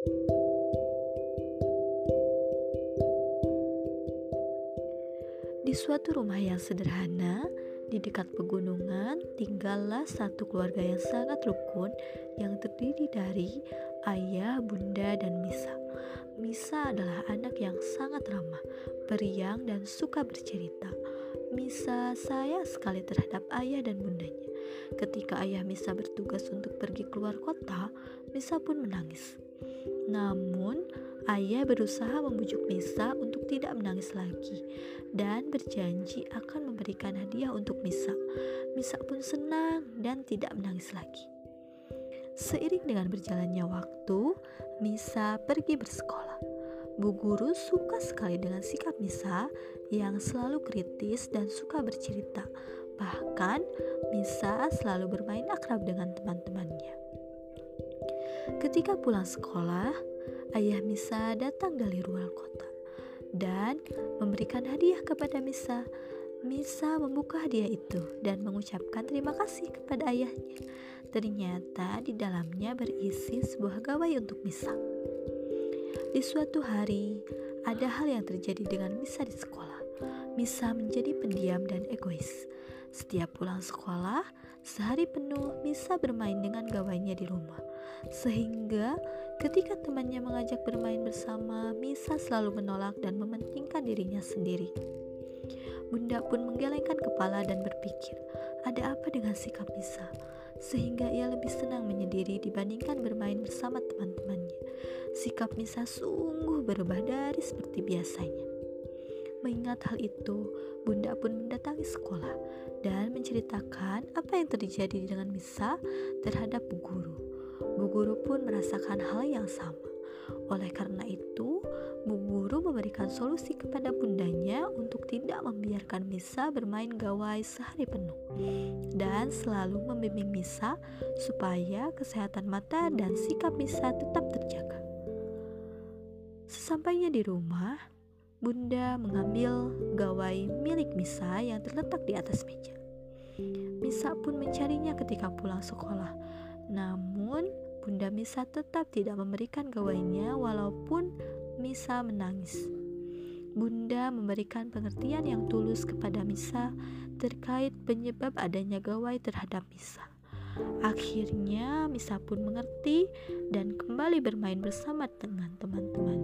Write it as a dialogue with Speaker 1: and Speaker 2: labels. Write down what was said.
Speaker 1: Di suatu rumah yang sederhana, di dekat pegunungan, tinggallah satu keluarga yang sangat rukun yang terdiri dari ayah, bunda, dan Misa. Misa adalah anak yang sangat ramah, periang, dan suka bercerita. Misa sayang sekali terhadap ayah dan bundanya. Ketika ayah Misa bertugas untuk pergi keluar kota, Misa pun menangis. Namun, ayah berusaha membujuk Misa untuk tidak menangis lagi dan berjanji akan memberikan hadiah untuk Misa. Misa pun senang dan tidak menangis lagi. Seiring dengan berjalannya waktu, Misa pergi bersekolah. Bu guru suka sekali dengan sikap Misa yang selalu kritis dan suka bercerita. Bahkan, Misa selalu bermain akrab dengan teman-temannya. Ketika pulang sekolah, ayah Misa datang dari luar kota dan memberikan hadiah kepada Misa. Misa membuka hadiah itu dan mengucapkan terima kasih kepada ayahnya. Ternyata di dalamnya berisi sebuah gawai untuk Misa. Di suatu hari, ada hal yang terjadi dengan Misa di sekolah. Misa menjadi pendiam dan egois. Setiap pulang sekolah, sehari penuh Misa bermain dengan gawainya di rumah. Sehingga ketika temannya mengajak bermain bersama, Misa selalu menolak dan mementingkan dirinya sendiri. Bunda pun menggelengkan kepala dan berpikir, ada apa dengan sikap Misa? Sehingga ia lebih senang menyendiri dibandingkan bermain bersama teman-temannya. Sikap Misa sungguh berubah dari seperti biasanya. Mengingat hal itu, Bunda pun mendatangi sekolah dan menceritakan apa yang terjadi dengan Misa terhadap bu guru. Bu guru pun merasakan hal yang sama. Oleh karena itu, Bu guru memberikan solusi kepada bundanya untuk tidak membiarkan Misa bermain gawai sehari penuh dan selalu membimbing Misa supaya kesehatan mata dan sikap Misa tetap terjaga. Sesampainya di rumah, Bunda mengambil gawai milik Misa yang terletak di atas meja. Misa pun mencarinya ketika pulang sekolah. Namun, Bunda Misa tetap tidak memberikan gawainya walaupun Misa menangis. Bunda memberikan pengertian yang tulus kepada Misa terkait penyebab adanya gawai terhadap Misa. Akhirnya Misa pun mengerti dan kembali bermain bersama dengan teman-temannya.